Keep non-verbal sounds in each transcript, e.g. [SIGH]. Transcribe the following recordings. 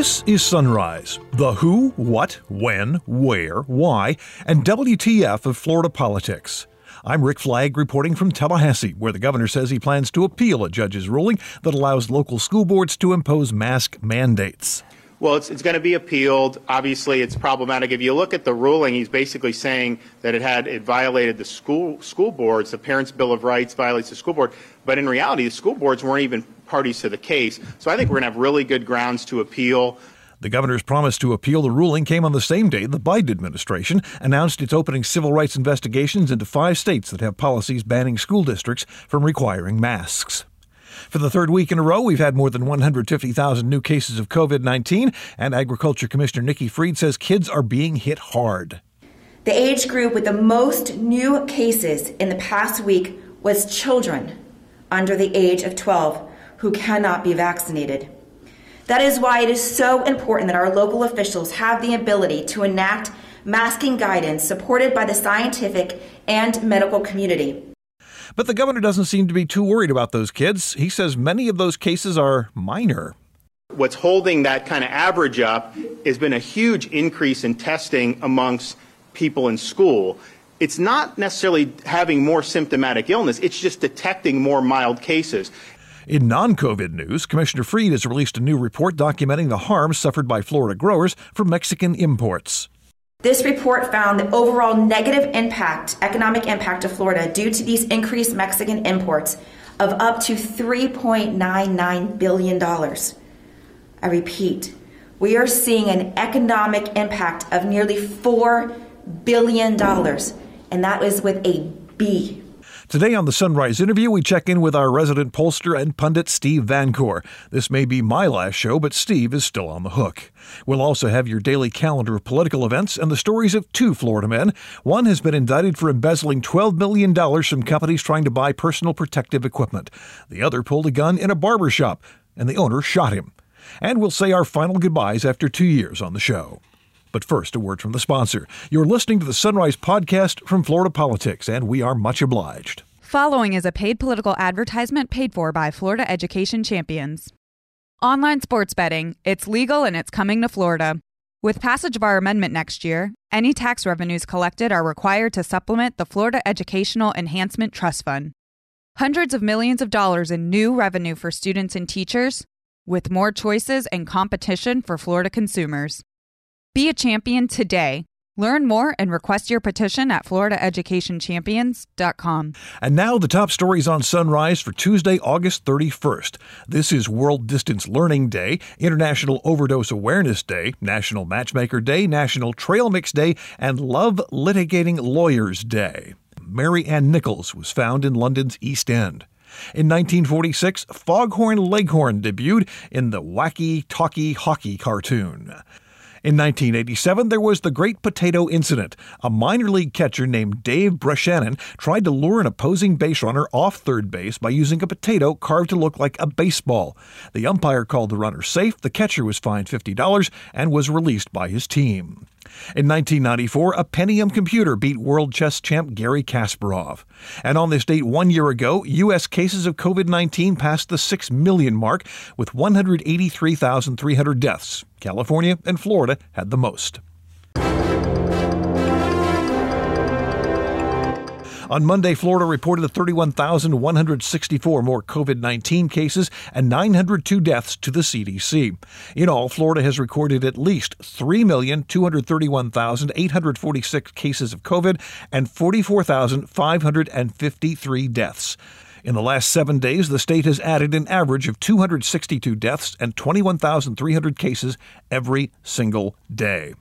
This is Sunrise, the who, what, when, where, why, and WTF of Florida politics. I'm Rick Flagg reporting from Tallahassee, where the governor says he plans to appeal a judge's ruling that allows local school boards to impose mask mandates. Well, it's, it's going to be appealed. Obviously, it's problematic. If you look at the ruling, he's basically saying that it had it violated the school school boards. The Parents' Bill of Rights violates the school board. But in reality, the school boards weren't even parties to the case. So I think we're going to have really good grounds to appeal. The governor's promise to appeal the ruling came on the same day the Biden administration announced it's opening civil rights investigations into five states that have policies banning school districts from requiring masks. For the third week in a row, we've had more than 150,000 new cases of COVID 19, and Agriculture Commissioner Nikki Fried says kids are being hit hard. The age group with the most new cases in the past week was children under the age of 12 who cannot be vaccinated. That is why it is so important that our local officials have the ability to enact masking guidance supported by the scientific and medical community. But the governor doesn't seem to be too worried about those kids. He says many of those cases are minor. What's holding that kind of average up has been a huge increase in testing amongst people in school. It's not necessarily having more symptomatic illness, it's just detecting more mild cases. In non COVID news, Commissioner Fried has released a new report documenting the harm suffered by Florida growers from Mexican imports. This report found the overall negative impact, economic impact of Florida due to these increased Mexican imports of up to $3.99 billion. I repeat, we are seeing an economic impact of nearly $4 billion, and that is with a B. Today on the Sunrise interview, we check in with our resident pollster and pundit Steve Vancore. This may be my last show, but Steve is still on the hook. We'll also have your daily calendar of political events and the stories of two Florida men. One has been indicted for embezzling $12 million from companies trying to buy personal protective equipment. The other pulled a gun in a barber shop, and the owner shot him. And we'll say our final goodbyes after two years on the show. But first, a word from the sponsor. You're listening to the Sunrise Podcast from Florida Politics, and we are much obliged. Following is a paid political advertisement paid for by Florida Education Champions. Online sports betting, it's legal and it's coming to Florida. With passage of our amendment next year, any tax revenues collected are required to supplement the Florida Educational Enhancement Trust Fund. Hundreds of millions of dollars in new revenue for students and teachers, with more choices and competition for Florida consumers. Be a champion today. Learn more and request your petition at floridaeducationchampions.com. And now the top stories on Sunrise for Tuesday, August 31st. This is World Distance Learning Day, International Overdose Awareness Day, National Matchmaker Day, National Trail Mix Day, and Love Litigating Lawyers Day. Mary Ann Nichols was found in London's East End. In 1946, Foghorn Leghorn debuted in the Walky Talky Hawky cartoon. In 1987, there was the Great Potato Incident. A minor league catcher named Dave Bresnahan tried to lure an opposing base runner off third base by using a potato carved to look like a baseball. The umpire called the runner safe, the catcher was fined $50, and was released by his team. In 1994, a Pentium computer beat world chess champ Garry Kasparov. And on this date one year ago, U.S. cases of COVID 19 passed the 6 million mark with 183,300 deaths. California and Florida had the most. On Monday, Florida reported 31,164 more COVID 19 cases and 902 deaths to the CDC. In all, Florida has recorded at least 3,231,846 cases of COVID and 44,553 deaths. In the last seven days, the state has added an average of 262 deaths and 21,300 cases every single day.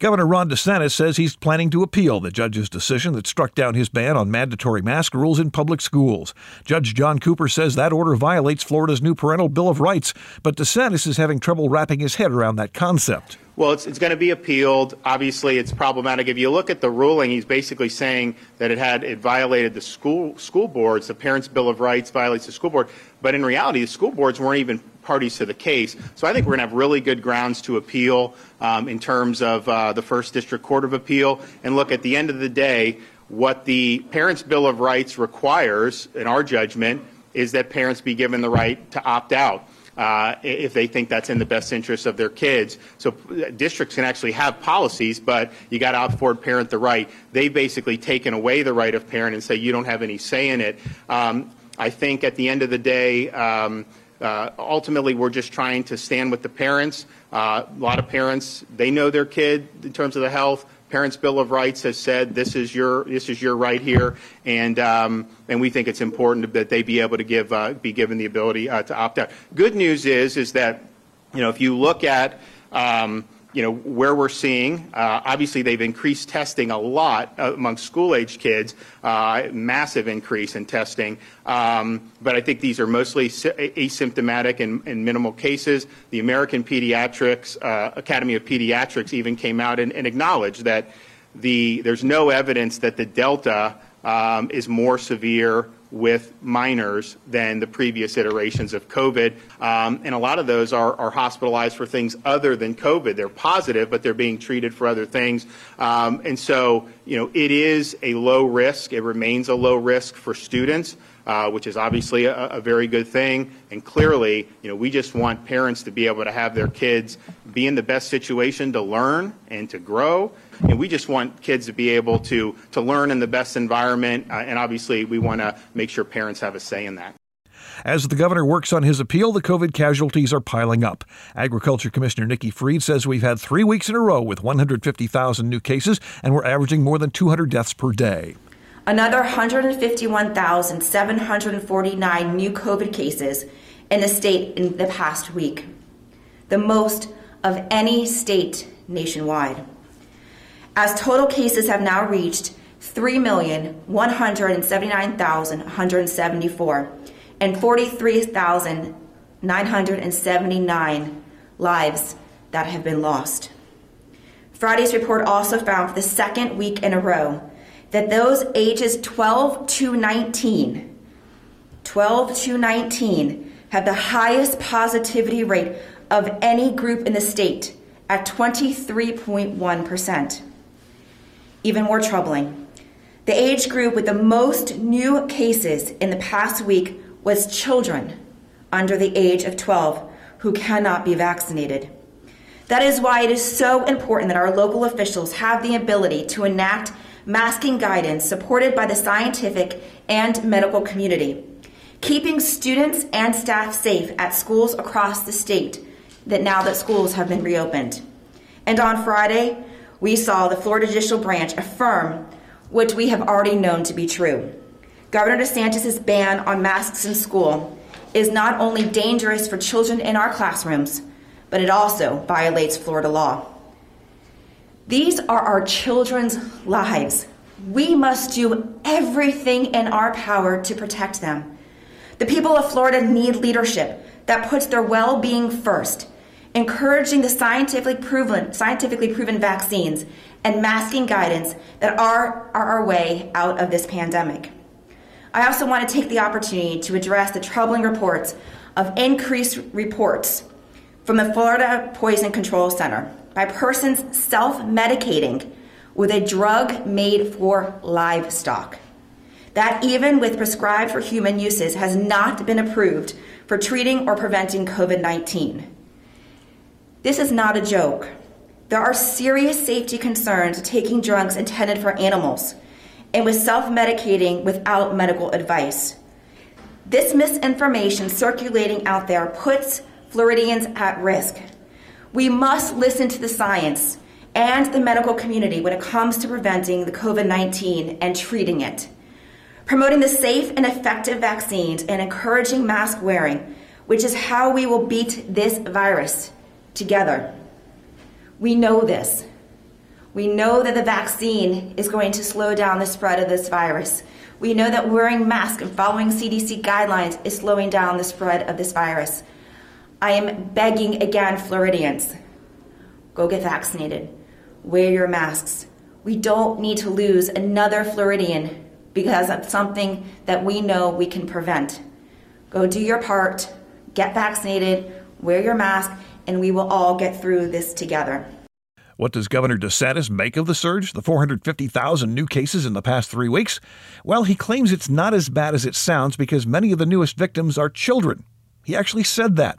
Governor Ron DeSantis says he's planning to appeal the judge's decision that struck down his ban on mandatory mask rules in public schools. Judge John Cooper says that order violates Florida's new parental Bill of Rights, but DeSantis is having trouble wrapping his head around that concept. Well, it's, it's going to be appealed. Obviously, it's problematic. If you look at the ruling, he's basically saying that it had it violated the school school boards. The Parents' Bill of Rights violates the school board. But in reality, the school boards weren't even parties to the case. So I think we're going to have really good grounds to appeal um, in terms of uh, the First District Court of Appeal. And look, at the end of the day, what the Parents' Bill of Rights requires, in our judgment, is that parents be given the right to opt out. uh, if they think that's in the best interest of their kids. So uh, districts can actually have policies, but you got to afford parent the right. They've basically taken away the right of parent and say you don't have any say in it. Um, I think at the end of the day, um, uh, ultimately, we're just trying to stand with the parents. Uh, a lot of parents, they know their kid in terms of the health. Parents' Bill of Rights has said this is your this is your right here, and um, and we think it's important that they be able to give uh, be given the ability uh, to opt out. Good news is is that you know if you look at um, you know, where we're seeing. Uh, obviously, they've increased testing a lot among school-age kids, uh, massive increase in testing. Um, but I think these are mostly asymptomatic and, and minimal cases. The American Pediatrics uh, Academy of Pediatrics even came out and, and acknowledged that the, there's no evidence that the Delta um, is more severe with minors than the previous iterations of COVID. Um, and a lot of those are, are, hospitalized for things other than COVID. They're positive, but they're being treated for other things. Um, and so, you know, it is a low risk. It remains a low risk for students. Uh, which is obviously a, a, very good thing. And clearly, you know, we just want parents to be able to have their kids be in the best situation to learn and to grow. And we just want kids to be able to, to learn in the best environment. Uh, and obviously, we want to make sure parents have a say in that. As the governor works on his appeal, the COVID casualties are piling up. Agriculture Commissioner Nikki Fried says we've had three weeks in a row with 150,000 new cases, and we're averaging more than 200 deaths per day. Another 151,749 new COVID cases in the state in the past week, the most of any state nationwide as total cases have now reached 3,179,174 and 43,979 lives that have been lost. Friday's report also found for the second week in a row that those ages 12 to 19, 12 to 19 have the highest positivity rate of any group in the state at 23.1%. Even more troubling, the age group with the most new cases in the past week was children under the age of 12 who cannot be vaccinated. That is why it is so important that our local officials have the ability to enact masking guidance supported by the scientific and medical community, keeping students and staff safe at schools across the state that now that schools have been reopened. And on Friday, we saw the Florida Judicial Branch affirm what we have already known to be true. Governor DeSantis' ban on masks in school is not only dangerous for children in our classrooms, but it also violates Florida law. These are our children's lives. We must do everything in our power to protect them. The people of Florida need leadership that puts their well being first encouraging the scientifically proven, scientifically proven vaccines and masking guidance that are, are our way out of this pandemic. I also want to take the opportunity to address the troubling reports of increased reports from the Florida Poison Control Center by persons self medicating with a drug made for livestock. That, even with prescribed for human uses, has not been approved for treating or preventing COVID 19. This is not a joke. There are serious safety concerns taking drugs intended for animals and with self medicating without medical advice. This misinformation circulating out there puts Floridians at risk. We must listen to the science and the medical community when it comes to preventing the COVID 19 and treating it. Promoting the safe and effective vaccines and encouraging mask wearing, which is how we will beat this virus together. We know this. We know that the vaccine is going to slow down the spread of this virus. We know that wearing masks and following CDC guidelines is slowing down the spread of this virus. I am begging again, Floridians go get vaccinated, wear your masks. We don't need to lose another Floridian because of something that we know we can prevent. Go do your part, get vaccinated, wear your mask, and we will all get through this together. What does Governor DeSantis make of the surge, the 450,000 new cases in the past three weeks? Well, he claims it's not as bad as it sounds because many of the newest victims are children. He actually said that.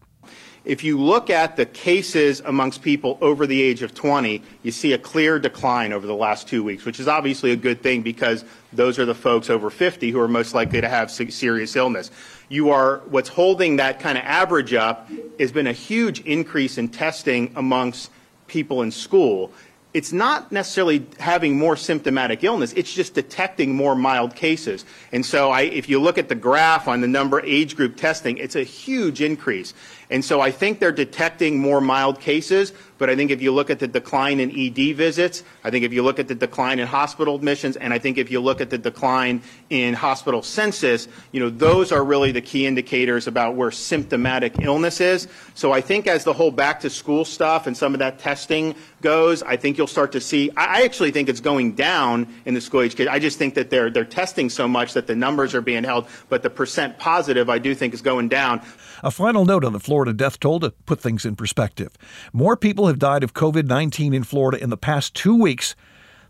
if you look at the cases amongst people over the age of 20, you see a clear decline over the last two weeks, which is obviously a good thing because those are the folks over 50 who are most likely to have serious illness. You are what's holding that kind of average up has been a huge increase in testing amongst people in school it's not necessarily having more symptomatic illness, it's just detecting more mild cases. And so I, if you look at the graph on the number age group testing, it's a huge increase. And so I think they're detecting more mild cases, but I think if you look at the decline in ED visits, I think if you look at the decline in hospital admissions, and I think if you look at the decline in hospital census, you know, those are really the key indicators about where symptomatic illness is. So I think as the whole back to school stuff and some of that testing goes, I think you'll start to see, I actually think it's going down in the school age kids. I just think that they're, they're testing so much that the numbers are being held, but the percent positive I do think is going down. A final note on the Florida death toll to put things in perspective. More people have died of COVID 19 in Florida in the past two weeks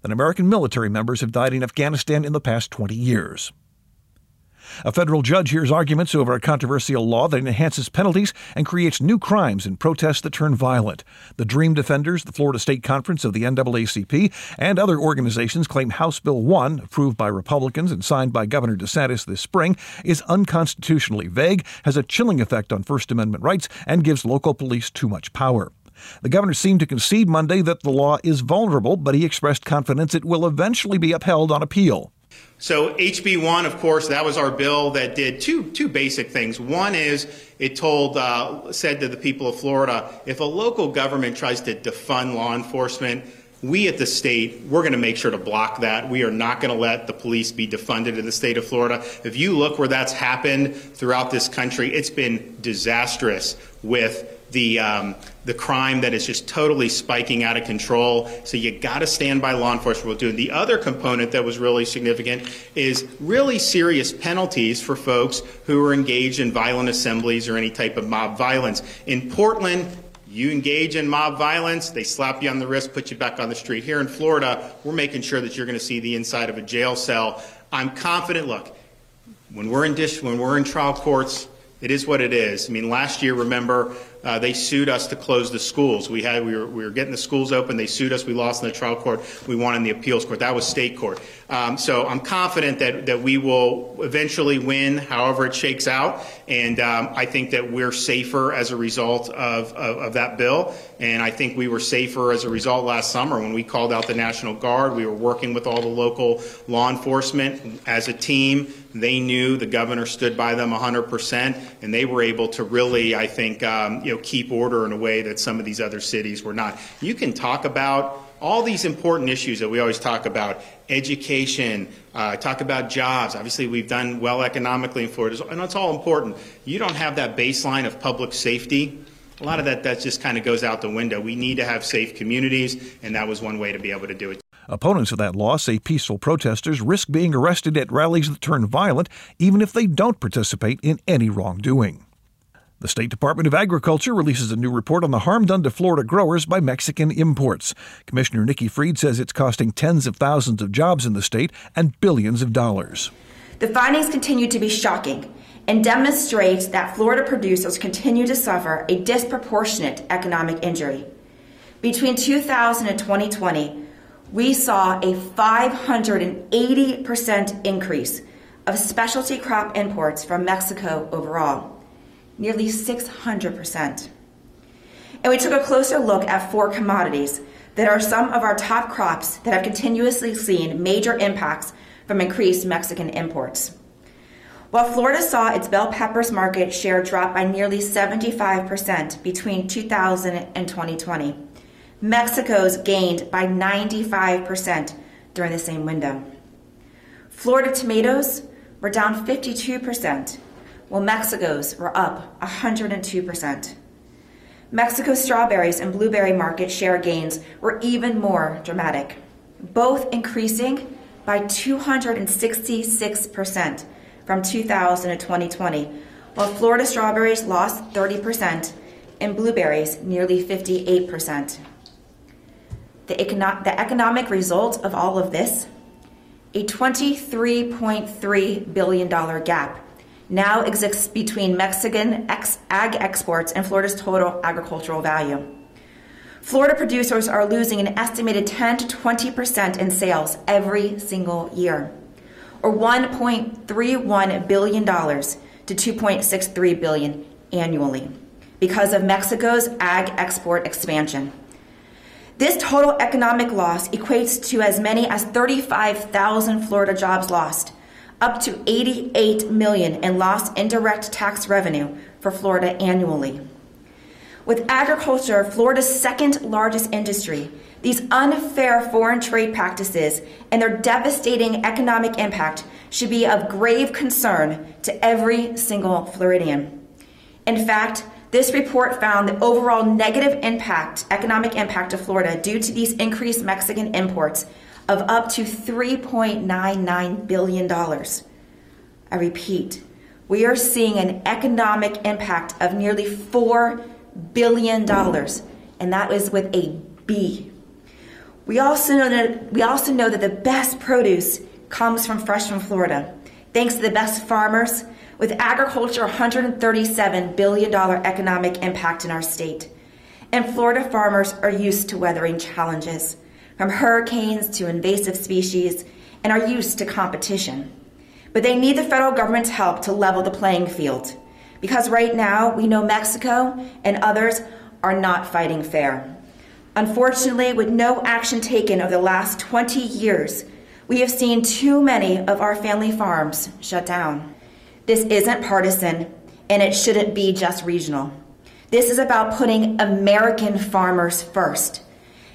than American military members have died in Afghanistan in the past 20 years. A federal judge hears arguments over a controversial law that enhances penalties and creates new crimes in protests that turn violent. The Dream Defenders, the Florida State Conference of the NAACP, and other organizations claim House Bill 1, approved by Republicans and signed by Governor DeSantis this spring, is unconstitutionally vague, has a chilling effect on First Amendment rights, and gives local police too much power. The governor seemed to concede Monday that the law is vulnerable, but he expressed confidence it will eventually be upheld on appeal. So HB1, of course, that was our bill that did two two basic things. One is it told uh, said to the people of Florida, if a local government tries to defund law enforcement, we at the state, we're going to make sure to block that. We are not going to let the police be defunded in the state of Florida. If you look where that's happened throughout this country, it's been disastrous with the um, the crime that is just totally spiking out of control. So you got to stand by law enforcement will do. The other component that was really significant is really serious penalties for folks who are engaged in violent assemblies or any type of mob violence. In Portland, you engage in mob violence, they slap you on the wrist, put you back on the street. Here in Florida, we're making sure that you're going to see the inside of a jail cell. I'm confident. Look, when we're in dish, when we're in trial courts, it is what it is. I mean, last year, remember, uh, they sued us to close the schools. We had we were, we were getting the schools open. They sued us. We lost in the trial court. We won in the appeals court. That was state court. Um, so I'm confident that that we will eventually win, however it shakes out. And um, I think that we're safer as a result of, of, of that bill. And I think we were safer as a result last summer when we called out the National Guard. We were working with all the local law enforcement as a team. They knew the governor stood by them 100%, and they were able to really, I think, um, you know, keep order in a way that some of these other cities were not. You can talk about all these important issues that we always talk about education, uh, talk about jobs. Obviously, we've done well economically in Florida, and it's all important. You don't have that baseline of public safety. A lot of that, that just kind of goes out the window. We need to have safe communities, and that was one way to be able to do it. Opponents of that law say peaceful protesters risk being arrested at rallies that turn violent, even if they don't participate in any wrongdoing. The State Department of Agriculture releases a new report on the harm done to Florida growers by Mexican imports. Commissioner Nikki Fried says it's costing tens of thousands of jobs in the state and billions of dollars. The findings continue to be shocking and demonstrate that Florida producers continue to suffer a disproportionate economic injury. Between 2000 and 2020, we saw a 580% increase of specialty crop imports from Mexico overall, nearly 600%. And we took a closer look at four commodities that are some of our top crops that have continuously seen major impacts from increased Mexican imports. While Florida saw its bell peppers market share drop by nearly 75% between 2000 and 2020, Mexico's gained by 95% during the same window. Florida tomatoes were down 52%, while Mexico's were up 102%. Mexico's strawberries and blueberry market share gains were even more dramatic, both increasing by 266% from 2000 to 2020, while Florida strawberries lost 30% and blueberries nearly 58%. The, econo- the economic result of all of this a $23.3 billion gap now exists between Mexican ex- ag exports and Florida's total agricultural value. Florida producers are losing an estimated 10 to 20 percent in sales every single year, or 1.31 billion dollars to 2.63 billion annually, because of Mexico's ag export expansion. This total economic loss equates to as many as 35,000 Florida jobs lost, up to 88 million in lost indirect tax revenue for Florida annually. With agriculture, Florida's second largest industry, these unfair foreign trade practices and their devastating economic impact should be of grave concern to every single Floridian. In fact, this report found the overall negative impact, economic impact of Florida due to these increased Mexican imports of up to $3.99 billion. I repeat, we are seeing an economic impact of nearly $4 billion and that was with a B. We also know that we also know that the best produce comes from fresh from Florida, thanks to the best farmers. With agriculture, 137 billion dollar economic impact in our state, and Florida farmers are used to weathering challenges, from hurricanes to invasive species, and are used to competition. But they need the federal government's help to level the playing field. Because right now, we know Mexico and others are not fighting fair. Unfortunately, with no action taken over the last 20 years, we have seen too many of our family farms shut down. This isn't partisan, and it shouldn't be just regional. This is about putting American farmers first.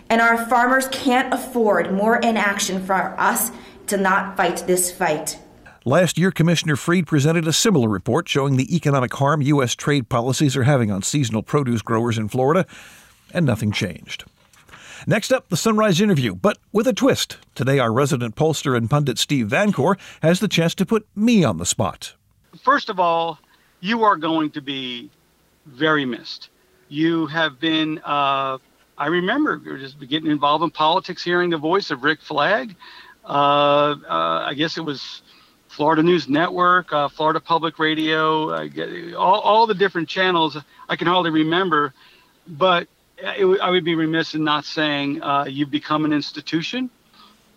And our farmers can't afford more inaction for us to not fight this fight. Last year, Commissioner Fried presented a similar report showing the economic harm U.S. trade policies are having on seasonal produce growers in Florida, and nothing changed. Next up, the Sunrise interview, but with a twist. Today, our resident pollster and pundit Steve Vancore has the chance to put me on the spot. First of all, you are going to be very missed. You have been, uh, I remember just getting involved in politics, hearing the voice of Rick Flagg. Uh, uh, I guess it was Florida News Network, uh, Florida Public Radio, all, all the different channels. I can hardly remember, but I would be remiss in not saying uh, you've become an institution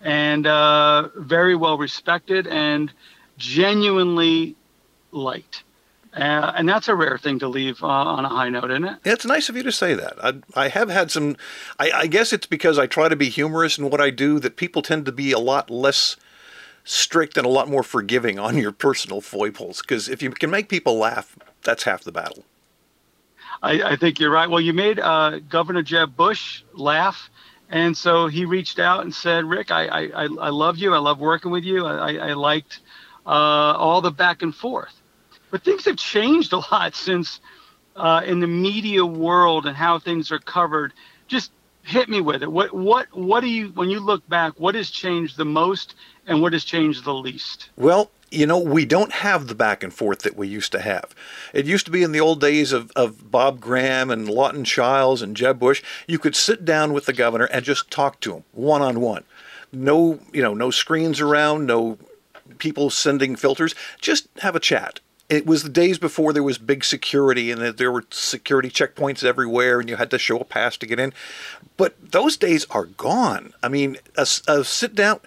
and uh, very well respected and genuinely liked. Uh, and that's a rare thing to leave uh, on a high note, isn't it? It's nice of you to say that. I, I have had some. I, I, guess it's because I try to be humorous in what I do that people tend to be a lot less strict and a lot more forgiving on your personal foibles. Because if you can make people laugh, that's half the battle. I, I think you're right. Well, you made uh, Governor Jeb Bush laugh. And so he reached out and said, Rick, I, I, I love you. I love working with you. I, I liked uh, all the back and forth. But things have changed a lot since uh, in the media world and how things are covered. Just hit me with it. What what what do you when you look back? What has changed the most, and what has changed the least? Well, you know, we don't have the back and forth that we used to have. It used to be in the old days of, of Bob Graham and Lawton Chiles and Jeb Bush. You could sit down with the governor and just talk to him one on one. No, you know, no screens around, no people sending filters. Just have a chat it was the days before there was big security and there were security checkpoints everywhere and you had to show a pass to get in. But those days are gone. I mean, a, a sit down.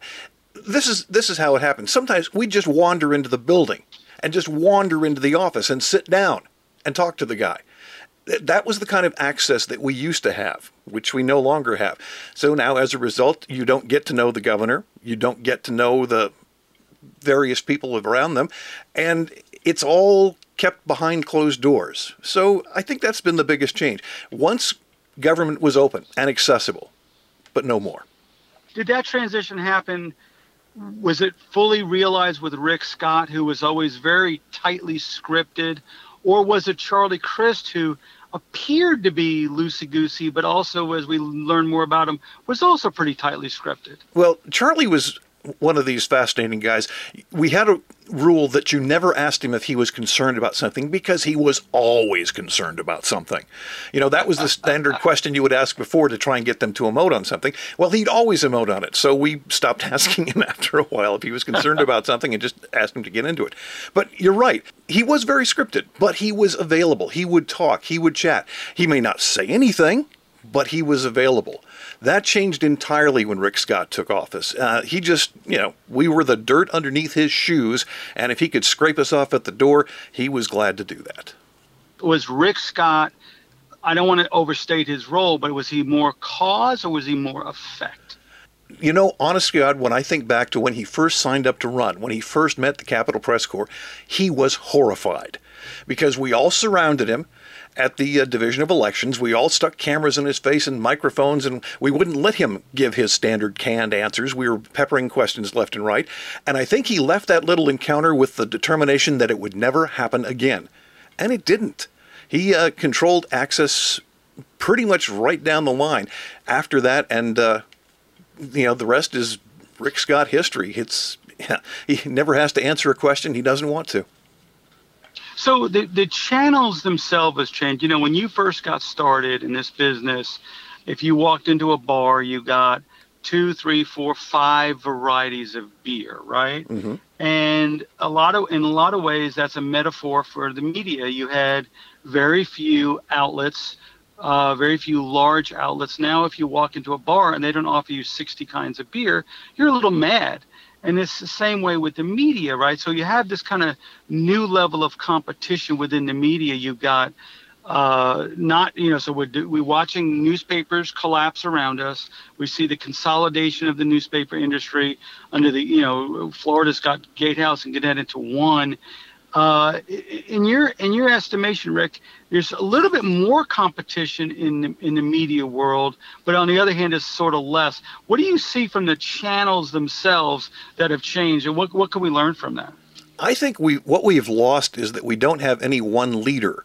This is this is how it happens. Sometimes we just wander into the building and just wander into the office and sit down and talk to the guy. That was the kind of access that we used to have, which we no longer have. So now, as a result, you don't get to know the governor. You don't get to know the various people around them. And it's all kept behind closed doors. So I think that's been the biggest change. Once government was open and accessible, but no more. Did that transition happen? Was it fully realized with Rick Scott, who was always very tightly scripted, or was it Charlie Crist, who appeared to be loosey goosey, but also, as we learn more about him, was also pretty tightly scripted? Well, Charlie was one of these fascinating guys. We had a rule that you never asked him if he was concerned about something because he was always concerned about something. You know, that was the standard [LAUGHS] question you would ask before to try and get them to emote on something. Well, he'd always emote on it. So we stopped [LAUGHS] asking him after a while if he was concerned about [LAUGHS] something and just asked him to get into it. But you're right. He was very scripted, but he was available. He would talk, he would chat. He may not say anything, but he was available. That changed entirely when Rick Scott took office. Uh, he just, you know, we were the dirt underneath his shoes, and if he could scrape us off at the door, he was glad to do that. Was Rick Scott, I don't want to overstate his role, but was he more cause or was he more effect? You know, honest God, when I think back to when he first signed up to run, when he first met the Capitol Press Corps, he was horrified because we all surrounded him at the uh, Division of Elections. We all stuck cameras in his face and microphones, and we wouldn't let him give his standard canned answers. We were peppering questions left and right. And I think he left that little encounter with the determination that it would never happen again. And it didn't. He uh, controlled access pretty much right down the line after that, and uh, you know the rest is Rick Scott history. It's yeah, [LAUGHS] he never has to answer a question he doesn't want to. So the the channels themselves has changed. You know, when you first got started in this business, if you walked into a bar, you got two, three, four, five varieties of beer, right? Mm-hmm. And a lot of in a lot of ways, that's a metaphor for the media. You had very few outlets. Uh, very few large outlets. Now, if you walk into a bar and they don't offer you 60 kinds of beer, you're a little mad and it's the same way with the media, right? So you have this kind of new level of competition within the media. You've got uh, not, you know, so we're, we're watching newspapers collapse around us. We see the consolidation of the newspaper industry under the, you know, Florida's got Gatehouse and Gannett into one. Uh, in your in your estimation, Rick, there's a little bit more competition in the, in the media world, but on the other hand, it's sort of less. What do you see from the channels themselves that have changed, and what what can we learn from that? I think we what we've lost is that we don't have any one leader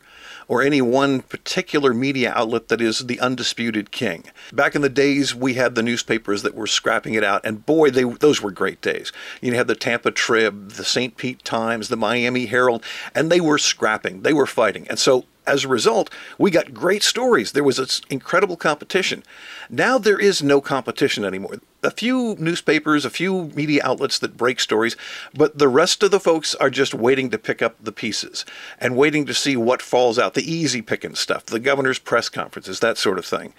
or any one particular media outlet that is the undisputed king. Back in the days, we had the newspapers that were scrapping it out, and boy, they those were great days. You had the Tampa Trib, the St. Pete Times, the Miami Herald, and they were scrapping, they were fighting. And so as a result, we got great stories. There was this incredible competition. Now there is no competition anymore. A few newspapers, a few media outlets that break stories, but the rest of the folks are just waiting to pick up the pieces and waiting to see what falls out. The easy picking stuff, the governor's press conferences, that sort of thing.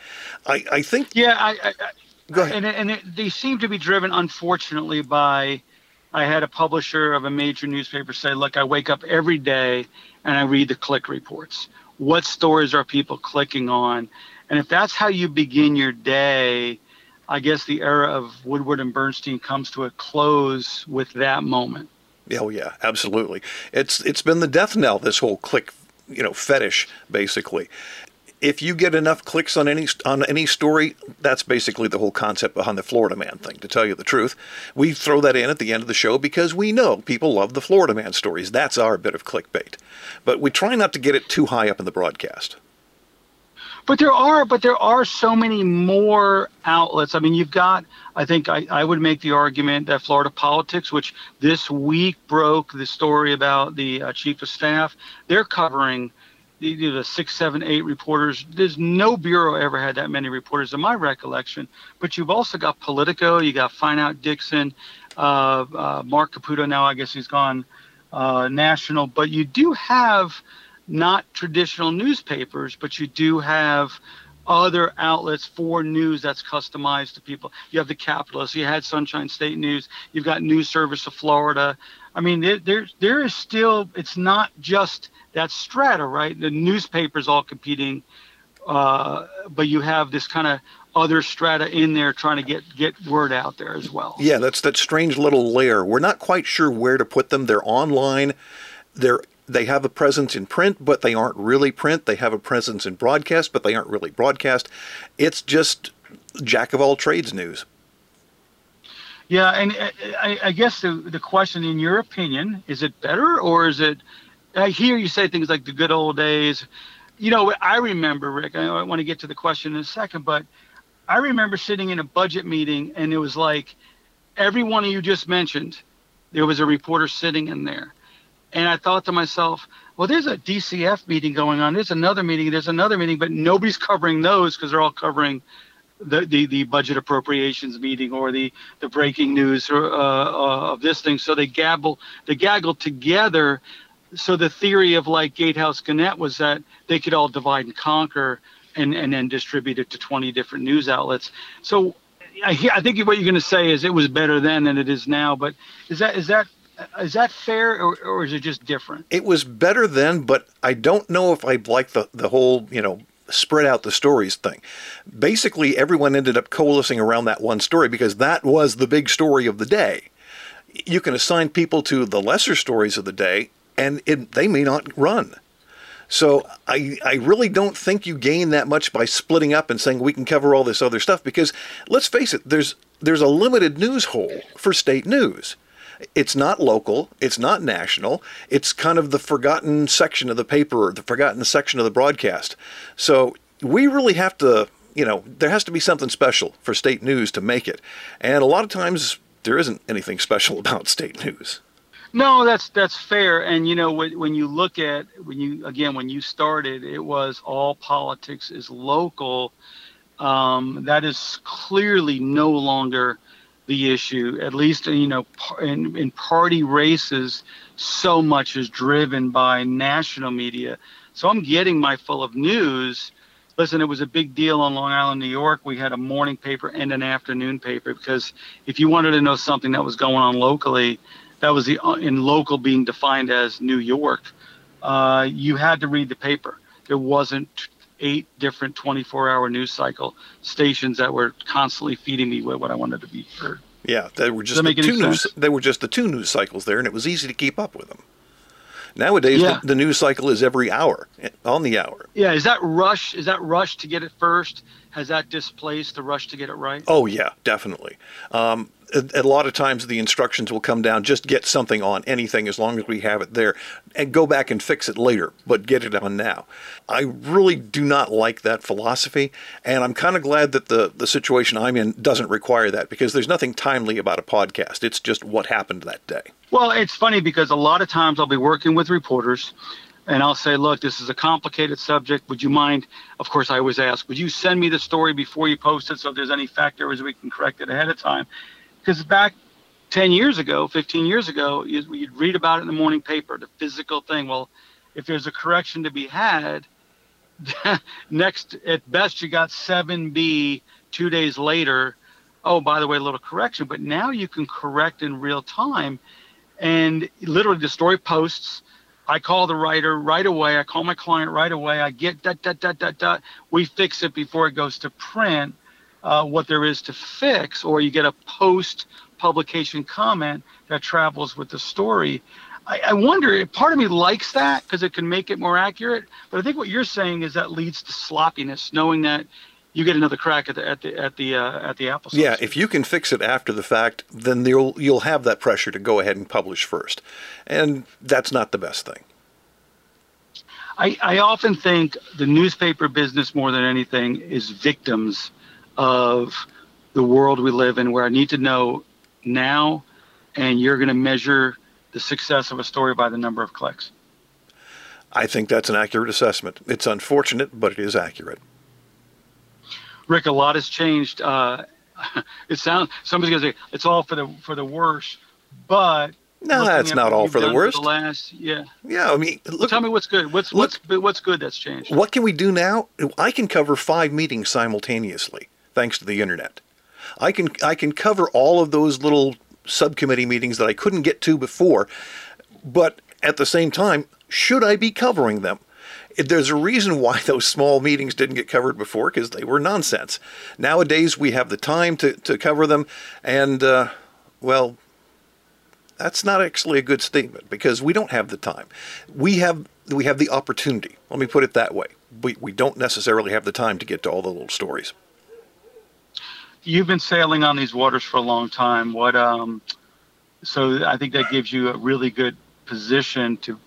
I, I think. Yeah, I, I, go ahead. And, and it, they seem to be driven, unfortunately, by. I had a publisher of a major newspaper say, "Look, I wake up every day and I read the click reports. What stories are people clicking on? And if that's how you begin your day, I guess the era of Woodward and Bernstein comes to a close with that moment. Oh yeah, absolutely. It's it's been the death knell. This whole click, you know, fetish basically if you get enough clicks on any on any story, that's basically the whole concept behind the Florida Man thing. To tell you the truth, we throw that in at the end of the show because we know people love the Florida Man stories. That's our bit of clickbait, but we try not to get it too high up in the broadcast. But there are, but there are so many more outlets. I mean, you've got. I think I, I would make the argument that Florida Politics, which this week broke the story about the uh, chief of staff, they're covering you the six, seven, eight reporters. There's no bureau ever had that many reporters in my recollection. But you've also got Politico, you got Find Out Dixon, uh, uh, Marc Caputo. Now I guess he's gone uh, national. But you do have not traditional newspapers, but you do have other outlets for news that's customized to people. You have the Capitolist, you had Sunshine State News, you've got News Service of Florida. I mean, there, there, there is still, it's not just that strata, right? The newspapers all competing, uh, but you have this kind of other strata in there trying to get get word out there as well. Yeah, that's that strange little layer. We're not quite sure where to put them. They're online. They're they have a presence in print, but they aren't really print. They have a presence in broadcast, but they aren't really broadcast. It's just jack of all trades news. Yeah, and uh, I, I guess the the question, in your opinion, is it better or is it I hear you say things like the good old days. You know, I remember, Rick, I want to get to the question in a second, but I remember sitting in a budget meeting and it was like every one of you just mentioned, there was a reporter sitting in there. And I thought to myself, well, there's a DCF meeting going on. There's another meeting. There's another meeting, but nobody's covering those because they're all covering the, the, the budget appropriations meeting or the, the breaking news or, uh, uh, of this thing. So they gabble, they gaggle together. So the theory of like Gatehouse Gannett was that they could all divide and conquer and, and then distribute it to 20 different news outlets. So I, I think what you're going to say is it was better then than it is now. But is that is that is that fair or, or is it just different? It was better then, but I don't know if I like the the whole you know spread out the stories thing. Basically, everyone ended up coalescing around that one story because that was the big story of the day. You can assign people to the lesser stories of the day, and it, they may not run. So I, I really don't think you gain that much by splitting up and saying we can cover all this other stuff because let's face it, there's there's a limited news hole for state news. It's not local, it's not national, it's kind of the forgotten section of the paper or the forgotten section of the broadcast. So we really have to, you know, there has to be something special for state news to make it. And a lot of times there isn't anything special [LAUGHS] about state news. No, that's that's fair. And you know, when, when you look at when you again when you started, it was all politics is local. Um, that is clearly no longer the issue. At least you know, in in party races, so much is driven by national media. So I'm getting my full of news. Listen, it was a big deal on Long Island, New York. We had a morning paper and an afternoon paper because if you wanted to know something that was going on locally, that was the uh, in local being defined as New York, uh, you had to read the paper. There wasn't eight different 24-hour news cycle stations that were constantly feeding me with what I wanted to be heard. Yeah, they were just the two news. They were just the two news cycles there, and it was easy to keep up with them. Nowadays, yeah. the, the, news cycle is every hour, on the hour. Yeah, is that rush? Is that rush to get it first? Has that displaced the rush to get it right? Oh yeah, definitely. Um, a, lot of times the instructions will come down just get something on anything as long as we have it there and go back and fix it later but get it on now i really do not like that philosophy and i'm kind of glad that the, the situation i'm in doesn't require that because there's nothing timely about a podcast it's just what happened that day well it's funny because a lot of times i'll be working with reporters and I'll say, look, this is a complicated subject. Would you mind? Of course, I always ask, would you send me the story before you post it so if there's any fact errors, we can correct it ahead of time? Because back 10 years ago, 15 years ago, you'd read about it in the morning paper, the physical thing. Well, if there's a correction to be had, [LAUGHS] next, at best, you got 7B two days later. Oh, by the way, a little correction. But now you can correct in real time. And literally, the story posts. I call the writer right away. I call my client right away. I get that, that, that, that, that. We fix it before it goes to print uh, what there is to fix, or you get a post publication comment that travels with the story. I, I wonder, part of me likes that because it can make it more accurate. But I think what you're saying is that leads to sloppiness, knowing that you get another crack at the at the at the uh, at the apple. Yeah, if you can fix it after the fact, then you'll you'll have that pressure to go ahead and publish first, and that's not the best thing. I, I often think the newspaper business more than anything is victims of the world we live in where I need to know now and you're going to measure the success of a story by the number of clicks. I think that's an accurate assessment. It's unfortunate, but it is accurate. Rick, a lot has changed. Uh, [LAUGHS] it sounds somebody's going to say it's all for the for the worse, but no, that's not all for the worst. For the last, yeah. Yeah, I mean, look, tell me what's good. What's look, what's what's good that's changed? What can we do now? I can cover five meetings simultaneously thanks to the internet. I can I can cover all of those little subcommittee meetings that I couldn't get to before, but at the same time, should I be covering them? There's a reason why [LAUGHS] those small meetings didn't get covered before because they were nonsense. Nowadays, we have the time to, to cover them, and uh, well, that's not actually a good statement because we don't have the time. We have we have the opportunity. Let me put it that way. We, we don't necessarily have the time to get to all the little stories you've been sailing on these waters for a long time. What um, so I think that gives you a really good position to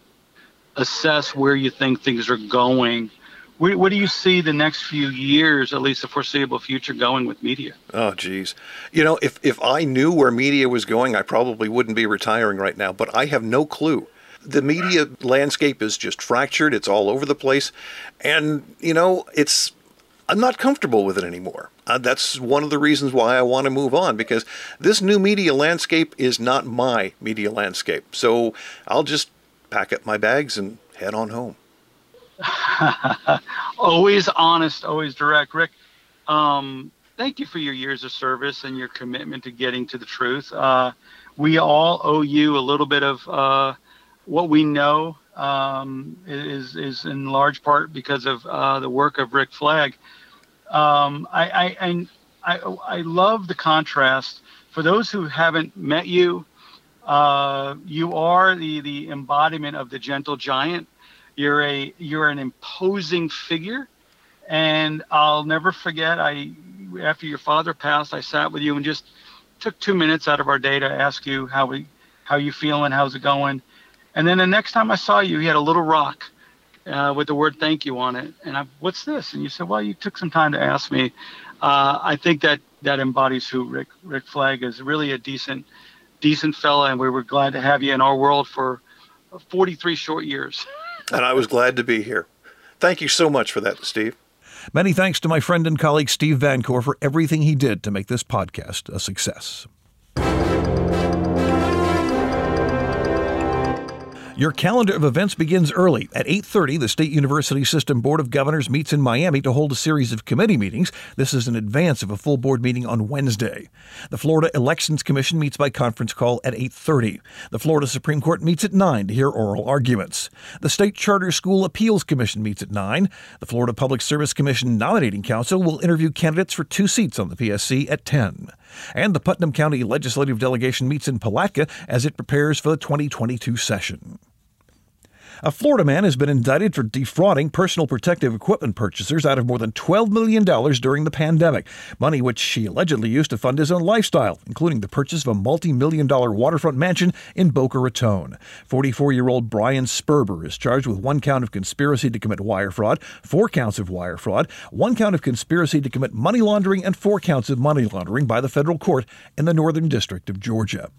assess where you think things are going where do you see the next few years, at least the foreseeable future, going with media? Oh, geez. You know, if, if I knew where media was going, I probably wouldn't be retiring right now, but I have no clue. The media landscape is just fractured, it's all over the place. And, you know, it's. I'm not comfortable with it anymore. Uh, that's one of the reasons why I want to move on because this new media landscape is not my media landscape. So I'll just pack up my bags and head on home. [LAUGHS] always honest, always direct. Rick, um, thank you for your years of service and your commitment to getting to the truth. Uh, we all owe you a little bit of uh, what we know um, is is in large part because of uh, the work of Rick Flagg. Um, I, I, I, I love the contrast. For those who haven't met you, uh, you are the, the embodiment of the gentle giant you're a you're an imposing figure, and I'll never forget. I after your father passed, I sat with you and just took two minutes out of our day to ask you how we how you feeling, how's it going, and then the next time I saw you, he had a little rock uh, with the word "thank you" on it, and I, what's this? And you said, well, you took some time to ask me. Uh, I think that that embodies who Rick Rick Flagg is. Really a decent decent fella, and we were glad to have you in our world for 43 short years. [LAUGHS] and I was glad to be here. Thank you so much for that, Steve. Many thanks to my friend and colleague Steve Vancore for everything he did to make this podcast a success. Your calendar of events begins early. At 8:30, the State University System Board of Governors meets in Miami to hold a series of committee meetings. This is in advance of a full board meeting on Wednesday. The Florida Elections Commission meets by conference call at 8:30. The Florida Supreme Court meets at 9 to hear oral arguments. The State Charter School Appeals Commission meets at 9. The Florida Public Service Commission Nominating Council will interview candidates for two seats on the PSC at 10. And the Putnam County Legislative Delegation meets in Palatka as it prepares for the 2022 session. A Florida man has been indicted for defrauding personal protective equipment purchasers out of more than $12 million during the pandemic, money which he allegedly used to fund his own lifestyle, including the purchase of a multi million dollar waterfront mansion in Boca Raton. 44 year old Brian Sperber is charged with one count of conspiracy to commit wire fraud, four counts of wire fraud, one count of conspiracy to commit money laundering, and four counts of money laundering by the federal court in the Northern District of Georgia.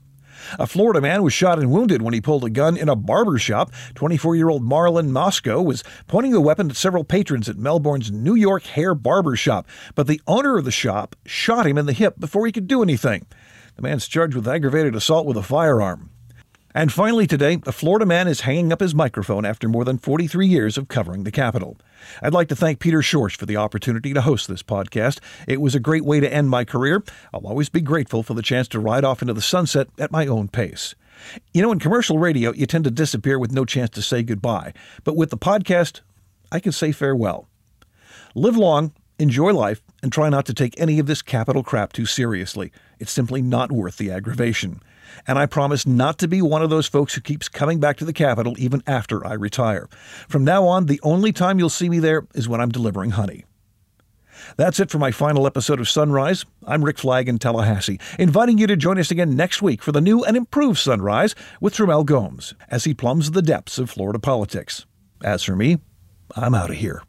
A Florida man was shot and wounded when he pulled a gun in a barber shop. 24 year old Marlon Moscow was pointing the weapon at several patrons at Melbourne's New York Hair Barber Shop, but the owner of the shop shot him in the hip before he could do anything. The man's charged with aggravated assault with a firearm. And finally, today, a Florida man is hanging up his microphone after more than 43 years of covering the Capitol. I'd like to thank Peter Schorsch for the opportunity to host this podcast. It was a great way to end my career. I'll always be grateful for the chance to ride off into the sunset at my own pace. You know, in commercial radio, you tend to disappear with no chance to say goodbye. But with the podcast, I can say farewell. Live long, enjoy life, and try not to take any of this capital crap too seriously. It's simply not worth the aggravation and I promise not to be one of those folks who keeps coming back to the Capitol even after I retire. From now on, the only time you'll see me there is when I'm delivering honey. That's it for my final episode of Sunrise. I'm Rick Flagg in Tallahassee, inviting you to join us again next week for the new and improved Sunrise with Tremel Gomes as he plumbs the depths of Florida politics. As for me, I'm out of here.